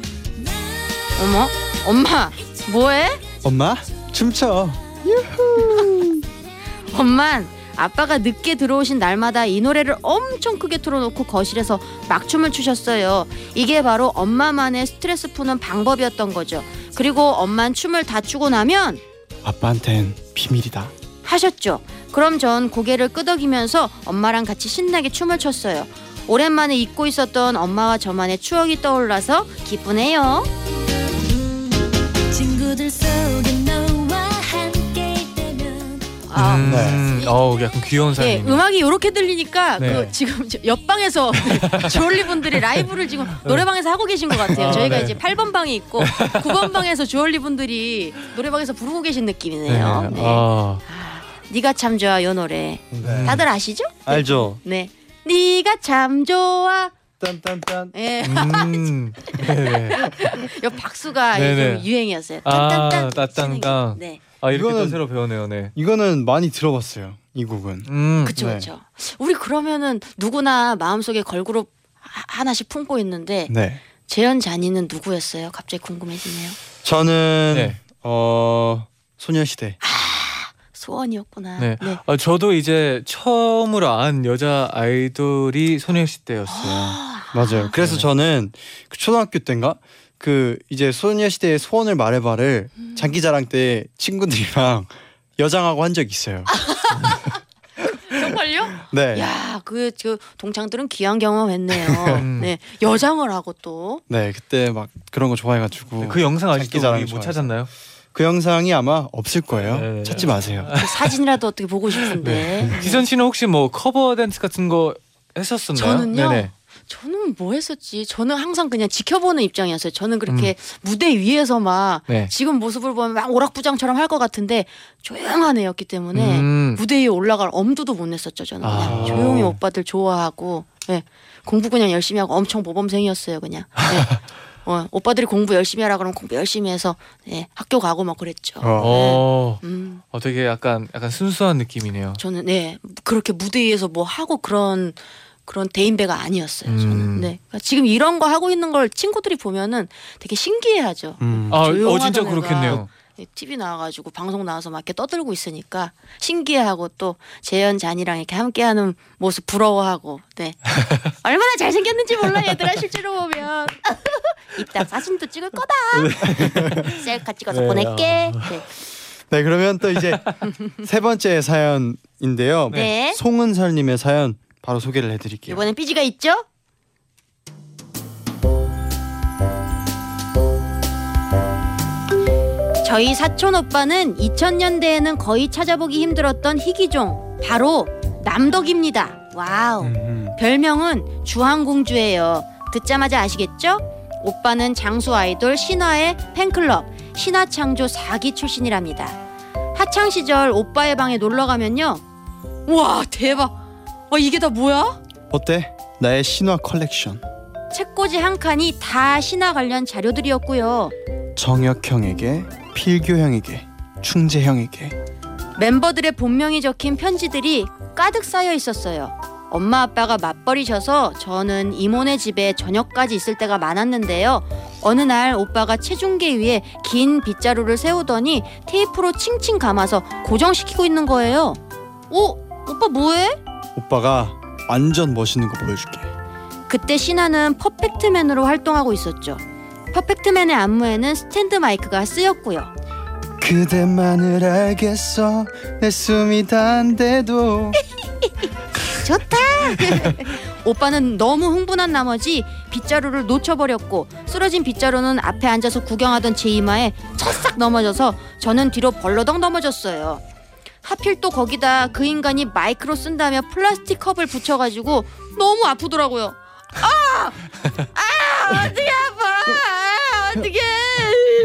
어머, 엄마, 뭐해? 엄마 춤춰. 엄만 아빠가 늦게 들어오신 날마다 이 노래를 엄청 크게 틀어놓고 거실에서 막춤을 추셨어요. 이게 바로 엄마만의 스트레스 푸는 방법이었던 거죠. 그리고 엄만 춤을 다 추고 나면 아빠한텐 비밀이다. 하셨죠. 그럼 전 고개를 끄덕이면서 엄마랑 같이 신나게 춤을 췄어요. 오랜만에 잊고 있었던 엄마와 저만의 추억이 떠올라서 기쁘네요. 친구들 속에 있다면 아, 음, 어우, 약간 귀여운 네, 사연이네요. 음악이 이렇게 들리니까 네. 그 지금 저 옆방에서 주얼리 분들이 라이브를 지금 노래방에서 하고 계신 것 같아요. 아, 저희가 네. 이제 8번 방에 있고 9번 방에서 주얼리 분들이 노래방에서 부르고 계신 느낌이네요. 네. 아, 네가 참 좋아 요 노래 네. 다들 아시죠? 알죠. 네. 네가 참 좋아. 딴딴딴. 예. 음. 요 박수가 유행이었어요. 아, 딴딴딴. 치는 게. 네. 아, 이렇게 또 이거는- 새로 배우네요, 네. 이거는 많이 들어봤어요. 이 곡은. 음, 그쵸 네. 그쵸. 우리 그러면은 누구나 마음속에 걸그룹 하- 하나씩 품고 있는데 네. 재현 잔이는 누구였어요? 갑자기 궁금해지네요. 저는 네. 어 소녀시대. 소원이었구나. 네. 아, 저도 이제 처음으로 안 여자 아이돌이 소녀시대였어요. 맞아요. 그래서 네. 저는 그 초등학교 때인가 그 이제 소녀시대의 소원을 말해봐를 음. 장기자랑 때 친구들이랑 여장하고 한 적 있어요. 정말요? 네. 야, 그, 그 동창들은 귀한 경험했네요. 음. 네, 여장을 하고 또. 네 그때 막 그런 거 좋아해가지고 그 영상 아직도 장기자랑 우리 못 좋아해서. 찾았나요? 그 영상이 아마 없을 거예요. 네. 찾지 마세요. 그 사진이라도 어떻게 보고 싶은데. 기선 씨는 혹시 뭐 커버 댄스 같은 거 했었었나요? 저는요? 네네. 저는 뭐 했었지? 저는 항상 그냥 지켜보는 입장이었어요. 저는 그렇게 음. 무대 위에서 막 네. 지금 모습을 보면 막 오락부장처럼 할 것 같은데 조용한 애였기 때문에 음. 무대 위에 올라갈 엄두도 못 냈었죠. 저는 그냥 아. 조용히 오빠들 좋아하고 예. 공부 그냥 열심히 하고 엄청 모범생이었어요. 그냥 예. 어, 오빠들이 공부 열심히 하라 그러면 공부 열심히 해서 예, 학교 가고 막 그랬죠. 어. 어, 음, 어, 되게 약간 약간 순수한 느낌이네요. 저는 네 그렇게 무대 위에서 뭐 하고 그런 그런 대인배가 아니었어요. 저는 음. 네 그러니까 지금 이런 거 하고 있는 걸 친구들이 보면은 되게 신기해하죠. 음. 아, 어 진짜 그렇겠네요. TV 나와가지고 방송 나와서 막 이렇게 떠들고 있으니까 신기해하고 또 재현 잔이랑 이렇게 함께하는 모습 부러워하고 네 얼마나 잘생겼는지 몰라 얘들아 실제로 보면 이따 사진도 찍을 거다 셀카 찍어서 네, 보낼게 네. 네 그러면 또 이제 세 번째 사연인데요. 네. 송은설님의 사연 바로 소개를 해드릴게요. 이번엔 삐지가 있죠? 저희 사촌 오빠는 2000년대에는 거의 찾아보기 힘들었던 희귀종 바로 남덕입니다. wow. 음, 별명은 주황공주예요. 듣자마자 아시겠죠? 오빠는 장수 아이돌 신화의 팬클럽 신화창조 4기 출신이랍니다. 학창 시절 오빠의 방에 놀러 가면요. 와 대박. 와 이게 다 뭐야? 어때? 나의 신화 컬렉션. 책꽂이 한 칸이 다 신화 관련 자료들이었고요. 정혁형에게, 필교형에게, 충재형에게. 멤버들의 본명이 적힌 편지들이 가득 쌓여 있었어요. 엄마 아빠가 맞벌이셔서 저는 이모네 집에 저녁까지 있을 때가 많았는데요. 어느 날 오빠가 체중계 위에 긴 빗자루를 세우더니 테이프로 칭칭 감아서 고정시키고 있는 거예요. 오, 오빠 뭐해? 오빠가 완전 멋있는 거 보여줄게. 그때 신화는 Perfect Man으로 활동하고 있었죠. Perfect Man의 안무에는 스탠드 마이크가 쓰였고요. 그대만을 알겠어 내 숨이 다한대도 좋다. 오빠는 너무 흥분한 나머지 빗자루를 놓쳐버렸고 쓰러진 빗자루는 앞에 앉아서 구경하던 제 이마에 찰싹 넘어져서 저는 뒤로 벌러덩 넘어졌어요. 하필 또 거기다 그 인간이 마이크로 쓴다며 플라스틱 컵을 붙여가지고 너무 아프더라고요. 아! 아! 어떻게 아파! 아, 어떻게!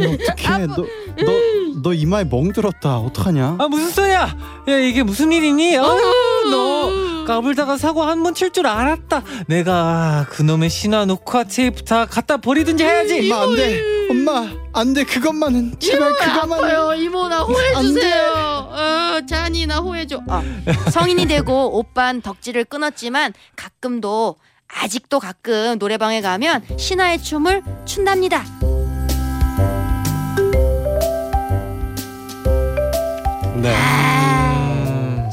어떡해 너 너 너 이마에 멍 들었다 어떡하냐 아 무슨 소리야? 야 이게 무슨 일이니? 어휴 너 까불다가 사고 한 번 칠 줄 알았다. 내가 그놈의 신화 녹화 테이프 다 갖다 버리든지 해야지. 엄마 안돼. 엄마 안돼. 그것만은 제발 그것만은. 아파요. 이모 나 호해주세요. 어, 잔이 나 호해 줘. 아, 성인이 되고 오빤 덕질을 끊었지만 가끔도 아직도 가끔 노래방에 가면 신화의 춤을 춘답니다. 네. 음.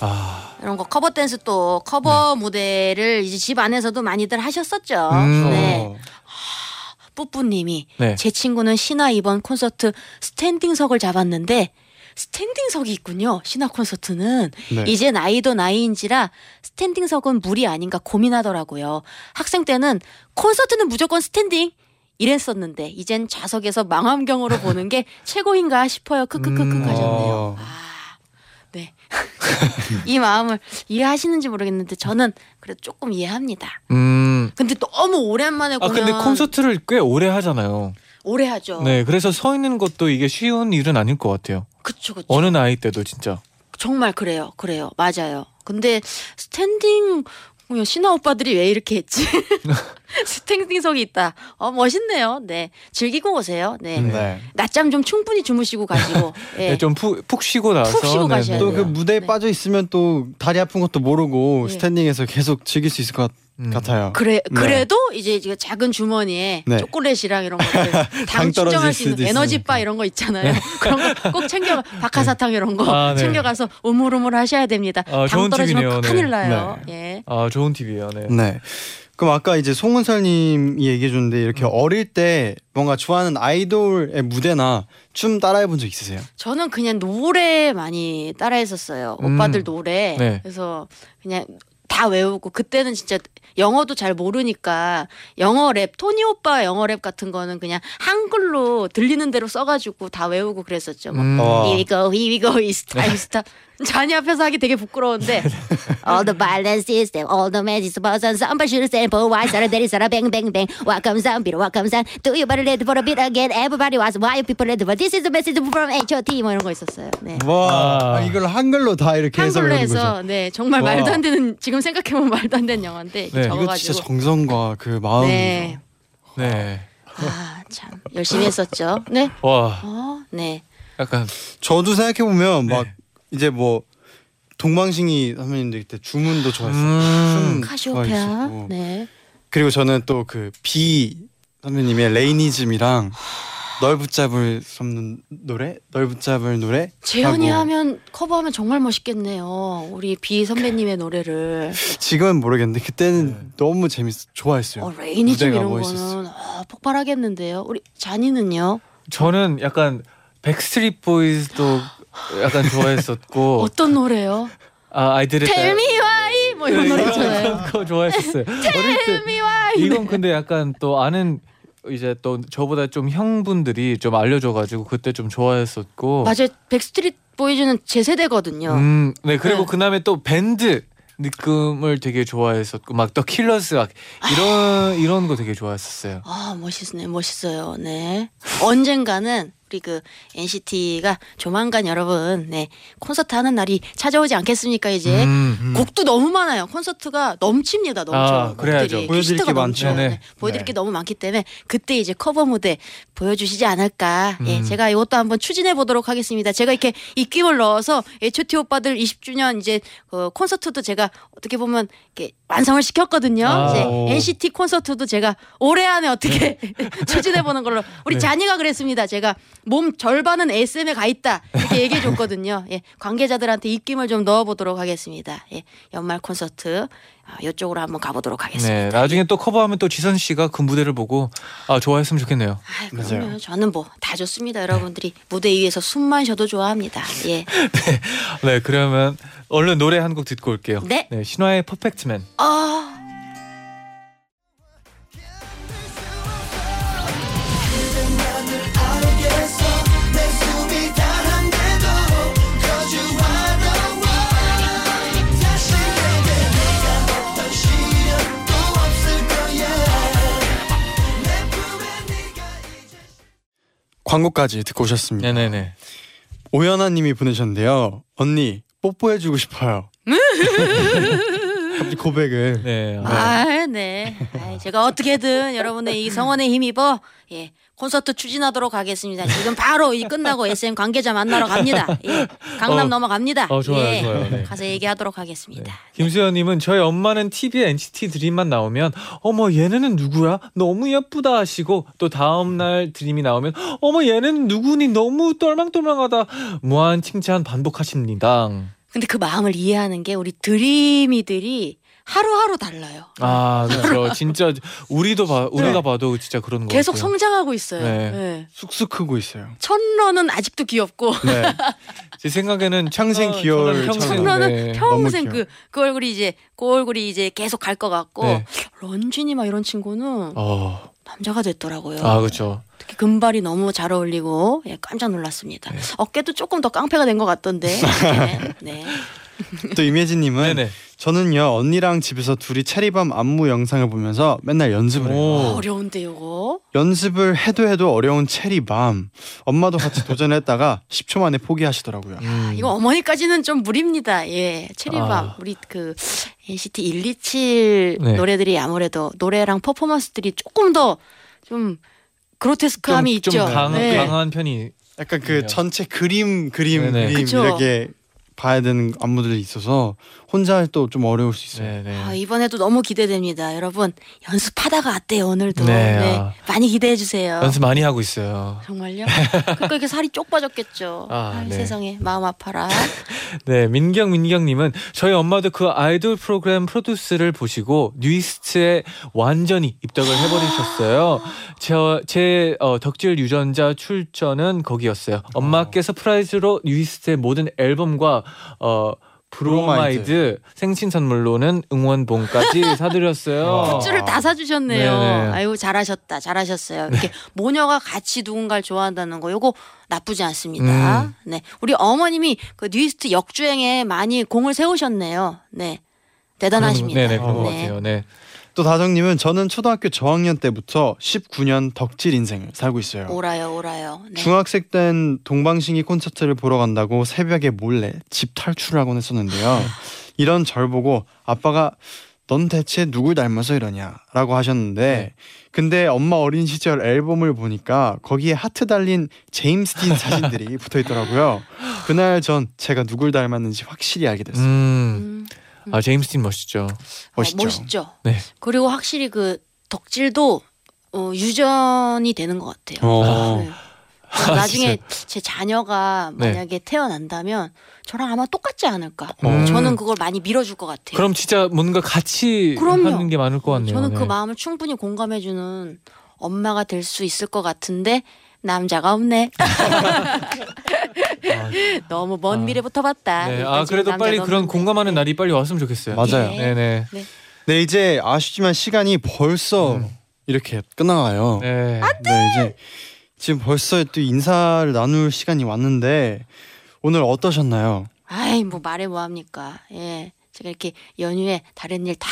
아, 이런 거 커버 댄스 또 커버 무대를 이제 집 안에서도 많이들 하셨었죠 음. 네 어, 뿌뿌님이 네. 제 친구는 신화 이번 콘서트 standing석을 잡았는데 standing석이 있군요. 신화 콘서트는 네. 이제 나이도 나이인지라 standing석은 무리 아닌가 고민하더라고요. 학생 때는 콘서트는 무조건 standing 이랬었는데 이젠 좌석에서 망원경으로 보는 게 최고인가 싶어요. 크크크크 음, 하셨네요. 어. 아, 네. 이 마음을 이해하시는지 모르겠는데 저는 그래도 조금 이해합니다. 음. 근데 너무 오랜만에 아 공연 근데 콘서트를 꽤 오래 하잖아요. 오래 하죠. 네, 그래서 서 있는 것도 이게 쉬운 일은 아닐 것 같아요. 그쵸 그쵸. 어느 나이 때도 진짜. 정말 그래요. 그래요. 맞아요. 근데 standing 공연 신화 오빠들이 왜 이렇게 했지? standing석이 있다. 어 멋있네요. 네 즐기고 오세요. 네 네. 낮잠 좀 충분히 주무시고 가시고. 예. 네, 좀 푹 쉬고 나서 푹 쉬고 가셔야 또 돼요. 그 무대에 네. 빠져 있으면 또 다리 아픈 것도 모르고 네. standing에서 계속 즐길 수 있을 것 음. 같아요. 그래 네. 그래도 이제 이제 작은 주머니에 네. 초콜릿이랑 이런 것들 당 충전할 수 있는 수도 에너지 바 있으니까. 이런 거 있잖아요. 그런 거 꼭 챙겨 박하사탕 이런 거 아, 네. 챙겨가서 우물우물 하셔야 됩니다. 아, 당 좋은 떨어지면 팁이네요. 네. 큰일 나요. 예. 아 좋은 팁이에요. 네. 네. 그럼 아까 이제 송은설님이 얘기해 줬는데 이렇게 음. 어릴 때 뭔가 좋아하는 아이돌의 무대나 춤 따라해 본 적 있으세요? 저는 그냥 노래 많이 따라했었어요. 음. 오빠들 노래. 네. 그래서 그냥 다 외우고 그때는 진짜 영어도 잘 모르니까 영어 랩 토니 오빠 영어 랩 같은 거는 그냥 한글로 들리는 대로 써가지고 다 외우고 그랬었죠. 뭐 음. it's time to stop. 잔이 앞에서 하기 되게 부끄러운데 All the violence system, all the magic person Somebody should stand for why Sarah there is Sarah bang bang bang Welcome son, Peter welcome son Do you better let for a bit again Everybody was why you people let for This is the message from H.O.T 뭐 이런 거 있었어요 네. 와 아. 이걸 한글로 다 이렇게 해석을 한글로 하는 거죠. 해서 네 정말 와. 말도 안 되는 지금 생각해보면 말도 안 되는 영화인데 네. 이거 적어가지고 진짜 정성과 그 마음이죠. 네. 네. 아 참 열심히 했었죠 네. 와 어, 네. 약간 저도 생각해 보면 막 네. 이제 뭐 동방신기 선배님들 때 주문도 좋아했어요. 음. 춤 카시오페아 좋아했었고. 네. 그리고 저는 또 그 비 선배님의 레이니즘이랑 널 붙잡을 수 없는 노래, 널 붙잡을 노래. 재현이 하고 하면 커버하면 정말 멋있겠네요. 우리 비 선배님의 노래를 지금은 모르겠는데 그때는 네. 너무 재밌어 좋아했어요. 어, Rainism 무대가 이런 멋있었어요. 거는 어, 폭발하겠는데요. 우리 쟈니는요? 저는 약간 Backstreet Boys도 약간 좋아했었고 어떤 노래요? 아 아이들의 Tell me why 뭐 이런 노래 있잖아요. 그거 좋아했었어요. Tell me why 이건 근데 약간 또 아는 이제 또 저보다 좀 형분들이 좀 알려줘가지고 그때 좀 좋아했었고. 맞아요. Backstreet Boys는 제 세대거든요. 음, 네 그리고 네. 그다음에 또 밴드 느낌을 되게 좋아했었고 막 The Killers 막 이런 이런 거 되게 좋아했었어요. 아 멋있네, 멋있어요. 네. 언젠가는 우리 그 NCT가 조만간 여러분 네 콘서트 하는 날이 찾아오지 않겠습니까 이제 음. 곡도 너무 많아요. 콘서트가 넘칩니다. 넘쳐. 아, 그래야죠. 보여드릴 게 많죠. 네네. 네, 보여드릴 네. 게 너무 많기 때문에 그때 이제 커버 무대 보여주시지 않을까. 예, 음. 제가 이것도 한번 추진해 보도록 하겠습니다. 제가 이렇게 입김을 넣어서 H.O.T 오빠들 20주년 이제 어, 콘서트도 제가 어떻게 보면 이렇게 완성을 시켰거든요. 아. 이제 오. NCT 콘서트도 제가 올해 안에 어떻게 추진해 보는 걸로 우리 네. 잔이가 그랬습니다. 제가 몸 절반은 SM에 가 있다 이렇게 얘기해 줬거든요. 예, 관계자들한테 입김을 좀 넣어 보도록 하겠습니다. 예, 연말 콘서트 아, 이쪽으로 한번 가보도록 하겠습니다. 네, 나중에 또 커버하면 또 지선 씨가 그 무대를 보고 아 좋아했으면 좋겠네요. 아, 맞아요. 그럼요. 저는 뭐 다 좋습니다. 여러분들이 무대 위에서 숨만 쉬어도 좋아합니다. 예. 네, 그러면 얼른 노래 한 곡 듣고 올게요. 네. 신화의 퍼펙트맨. 아. 광고까지 듣고 오셨습니다. 네네네. 오연아님이 보내셨는데요. 언니 뽀뽀해주고 싶어요. 갑자기 고백을. 네. 아, 아, 네. 아이, 제가 어떻게든 여러분의 이 성원에 힘입어 예. 콘서트 추진하도록 하겠습니다. 지금 바로 이 끝나고 SM 관계자 만나러 갑니다. 예. 강남 어. 넘어갑니다. 어, 좋아요, 예. 좋아요. 네. 가서 얘기하도록 하겠습니다. 김수현님은 저희 엄마는 TV에 NCT 드림만 나오면 어머 얘네는 누구야? 너무 예쁘다 하시고 또 다음 날 드림이 나오면 어머 얘네는 누구니? 너무 똘망똘망하다 무한 칭찬 반복하십니다. 근데 그 마음을 이해하는 게 우리 드림이들이 하루하루 달라요. 아 그렇죠. 진짜 우리도 봐 우리가 봐도 진짜 그런 거 네. 계속 같아요. 성장하고 있어요. 네. 네. 쑥쑥 크고 있어요. 천러는 아직도 귀엽고 네. 제 생각에는 평생 어, 귀여울 평생. 천러는 네. 평생 그, 그 얼굴이 이제 그 얼굴이 이제 계속 갈 것 같고 네. 런쥔이 막 이런 친구는 어, 남자가 됐더라고요. 아 그렇죠. 특히 금발이 너무 잘 어울리고 예, 깜짝 놀랐습니다. 네. 어깨도 조금 더 깡패가 된 것 같던데. 네. 네. 또 네네. 저는요 언니랑 집에서 둘이 체리밤 안무 영상을 보면서 맨날 연습을 해요. 오. 어려운데 요거. 연습을 해도 해도 어려운 체리밤. 엄마도 같이 도전했다가 10초 만에 포기하시더라고요. 음. 이거 어머니까지는 좀 무리입니다. 예. 체리밤 아. 우리 그 NCT 127 네. 노래들이 아무래도 노래랑 퍼포먼스들이 조금 더 좀 그로테스크함이 좀, 있죠. 좀 강, 네. 강한 편이 약간 그. 전체 그림 그림 네네. 그림 그쵸. 이렇게 봐야 되는 안무들이 있어서 혼자 할또좀 어려울 수 있어요. 네네. 아, 이번에도 너무 기대됩니다. 여러분 연습하다가 왔대요 오늘도. 네, 아. 많이 기대해 주세요. 연습 많이 하고 있어요. 정말요? 그러니까 이렇게 살이 쪽 빠졌겠죠. 아, 아, 네. 세상에 마음 아파라. 네, 민경 민경님은 저희 엄마도 그 아이돌 프로그램 프로듀스를 보시고 뉴이스트에 완전히 입덕을 해버리셨어요. 제, 제 어, 덕질 유전자 출전은 거기였어요. 엄마께 surprise로 뉴이스트의 모든 앨범과 어, 브로마이드 생신 선물로는 응원봉까지 사드렸어요. 굿즈를 다 사주셨네요. 어. 네네. 아이고 잘하셨다, 잘하셨어요. 이렇게 모녀가 같이 누군가를 좋아한다는 거, 요거 나쁘지 않습니다. 음. 네, 우리 어머님이 그 뉴이스트 역주행에 많이 공을 세우셨네요. 네, 대단하십니다. 네네 그런 것 네. 같아요. 네. 또 다정님은 저는 초등학교 저학년 때부터 19년 덕질 인생을 살고 있어요. 오라요, 오라요. 네. 중학생 땐 동방신기 콘서트를 보러 간다고 새벽에 몰래 집 탈출을 하곤 했었는데요. 이런 절 보고 아빠가 넌 대체 누굴 닮아서 이러냐라고 하셨는데 근데 엄마 어린 시절 앨범을 보니까 거기에 하트 달린 제임스 딘 사진들이 붙어 있더라고요. 그날 전 제가 누굴 닮았는지 확실히 알게 됐어요. 음, 음, 아 제임스 딘 멋있죠. 어, 멋있죠. 멋있죠. 네. 그리고 확실히 그 덕질도 어, 유전이 되는 것 같아요. 어. 네. 그래서 나중에 제 자녀가 네. 만약에 태어난다면 저랑 아마 똑같지 않을까. 음. 저는 그걸 많이 밀어줄 것 같아요. 그럼 진짜 뭔가 같이 그럼요. 하는 게 많을 것 같네요. 저는 그 네. 마음을 충분히 공감해주는 엄마가 될 수 있을 것 같은데 남자가 없네. 너무 먼 아. 미래부터 봤다. 네. 아 그래도 빨리 그런. 공감하는 날이 빨리 왔으면 좋겠어요. 맞아요. 네. 네 네. 네 이제 아쉽지만 시간이 벌써 음. 이렇게 끝나가요. 네. 네 이제 지금 벌써 또 인사를 나눌 시간이 왔는데 오늘 어떠셨나요? 아이 뭐 말해 뭐 합니까? 예, 제가 이렇게 연휴에 다른 일 다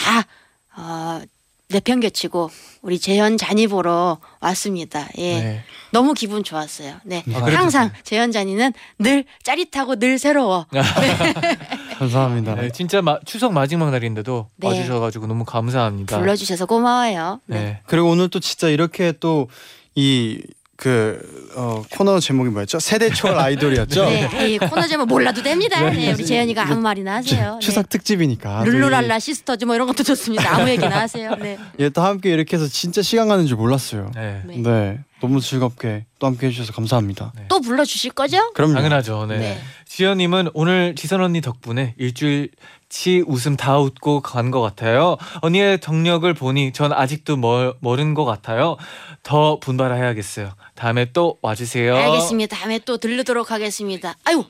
어, 내팽개치고 우리 재현 잔이 보러 왔습니다. 예, 네. 너무 기분 좋았어요. 네. 아, 항상 재현자니는 늘 짜릿하고 늘 새로워. 감사합니다. 네, 진짜 마, 추석 마지막 날인데도 네. 와주셔가지고 너무 감사합니다. 불러주셔서 고마워요. 네. 네. 그리고 오늘 또 진짜 이렇게 또 이 그 어, 코너 제목이 뭐였죠? 세대 초월 아이돌이었죠. 네, 이 코너 제목 몰라도 됩니다. 네, 우리 재현이가 아무 말이나 하세요. 네. 추석 특집이니까. 또 이- 룰루랄라 시스터즈 뭐 이런 것도 좋습니다. 아무 얘기나 하세요. 네. 예, 또 함께 이렇게 해서 진짜 시간 가는 줄 몰랐어요. 네. 네. 네. 너무 즐겁게 또 함께 해주셔서 감사합니다. 또 불러주실 거죠? 그럼요. 당연하죠. 네. 네. 지연님은 오늘 지선 언니 덕분에 일주일 치 웃음 다 웃고 간 것 같아요. 언니의 덕력을 보니 전 아직도 멀, 멀은 것 같아요. 더 분발해야겠어요. 다음에 또 와주세요. 알겠습니다. 다음에 또 들르도록 하겠습니다. 아유,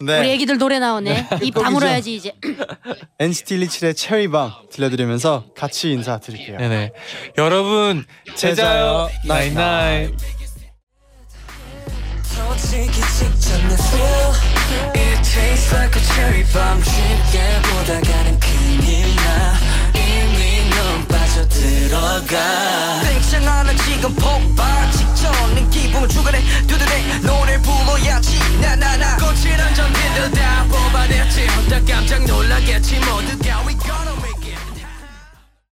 네. 우리 애기들 노래 나오네. 입 다물어야지 이제. NCT 127의 체리밤 들려드리면서 같이 인사드릴게요. 네네. 여러분 제자요 직전의 thrill It tastes like a cherry bomb. 쉽게 보다가는 큰일 나. 이미 넌 빠져들어가. 팽창하는 지금 폭발 직전인 기분 주간에 두드레 노래 불러야지. 나나나. 거칠한 전기들 다 뽑아냈지. 혼자 깜짝 놀라겠지. 모두 가 위